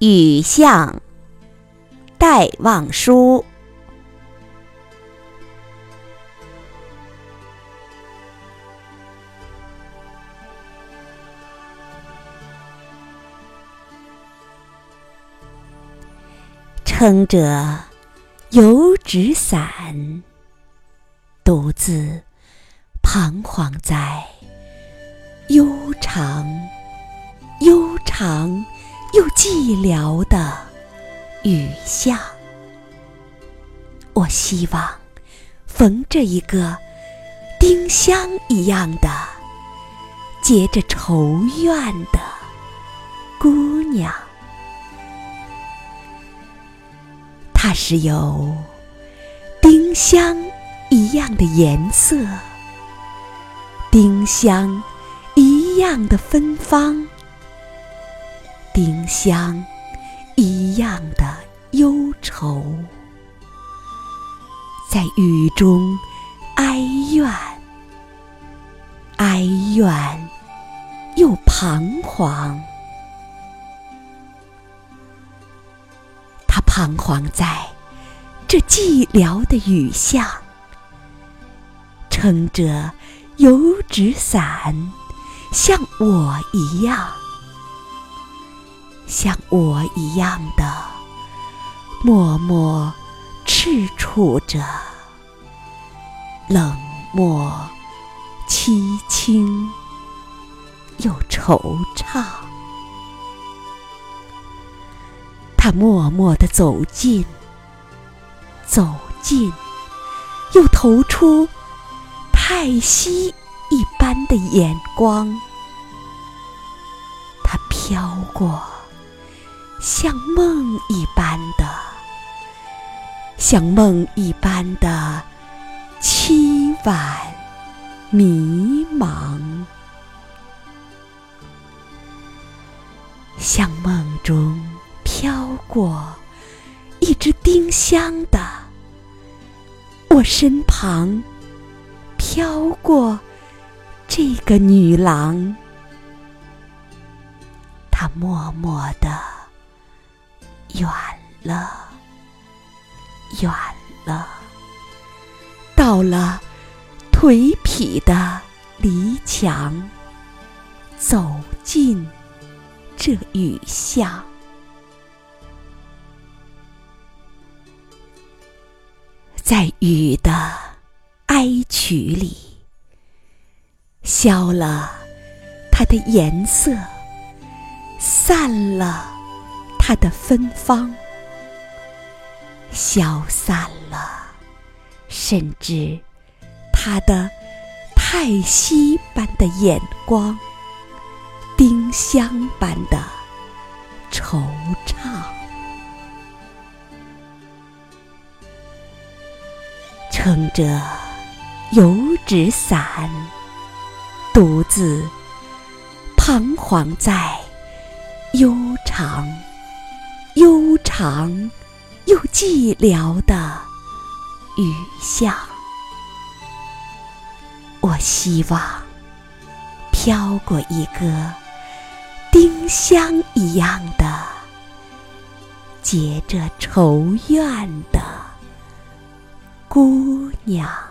雨巷，戴望舒。撑着油纸伞，独自彷徨在悠长、悠长又寂寥的雨巷。我希望逢着一个丁香一样的结着愁怨的姑娘。它是有丁香一样的颜色，丁香一样的芬芳，丁香一样的忧愁，在雨中哀怨，哀怨又彷徨。他彷徨在这寂寥的雨巷，撑着油纸伞，像我一样，像我一样的默默赤楚着，冷漠凄清又惆怅。他默默地走近，走近，又投出太息一般的眼光。他飘过，像梦一般的，像梦一般的凄婉迷茫，像梦中。飘过一只丁香的，我身旁飘过这个女郎，她默默的远了，远了，到了颓圮的篱墙，走进这雨巷。在雨的哀曲里，消了它的颜色，散了它的芬芳，消散了，甚至它的叹息般的眼光，丁香般的惆怅。撑着油纸伞，独自彷徨在悠长、长又寂寥的雨巷。我希望飘过一个丁香一样的结着愁怨的。姑娘。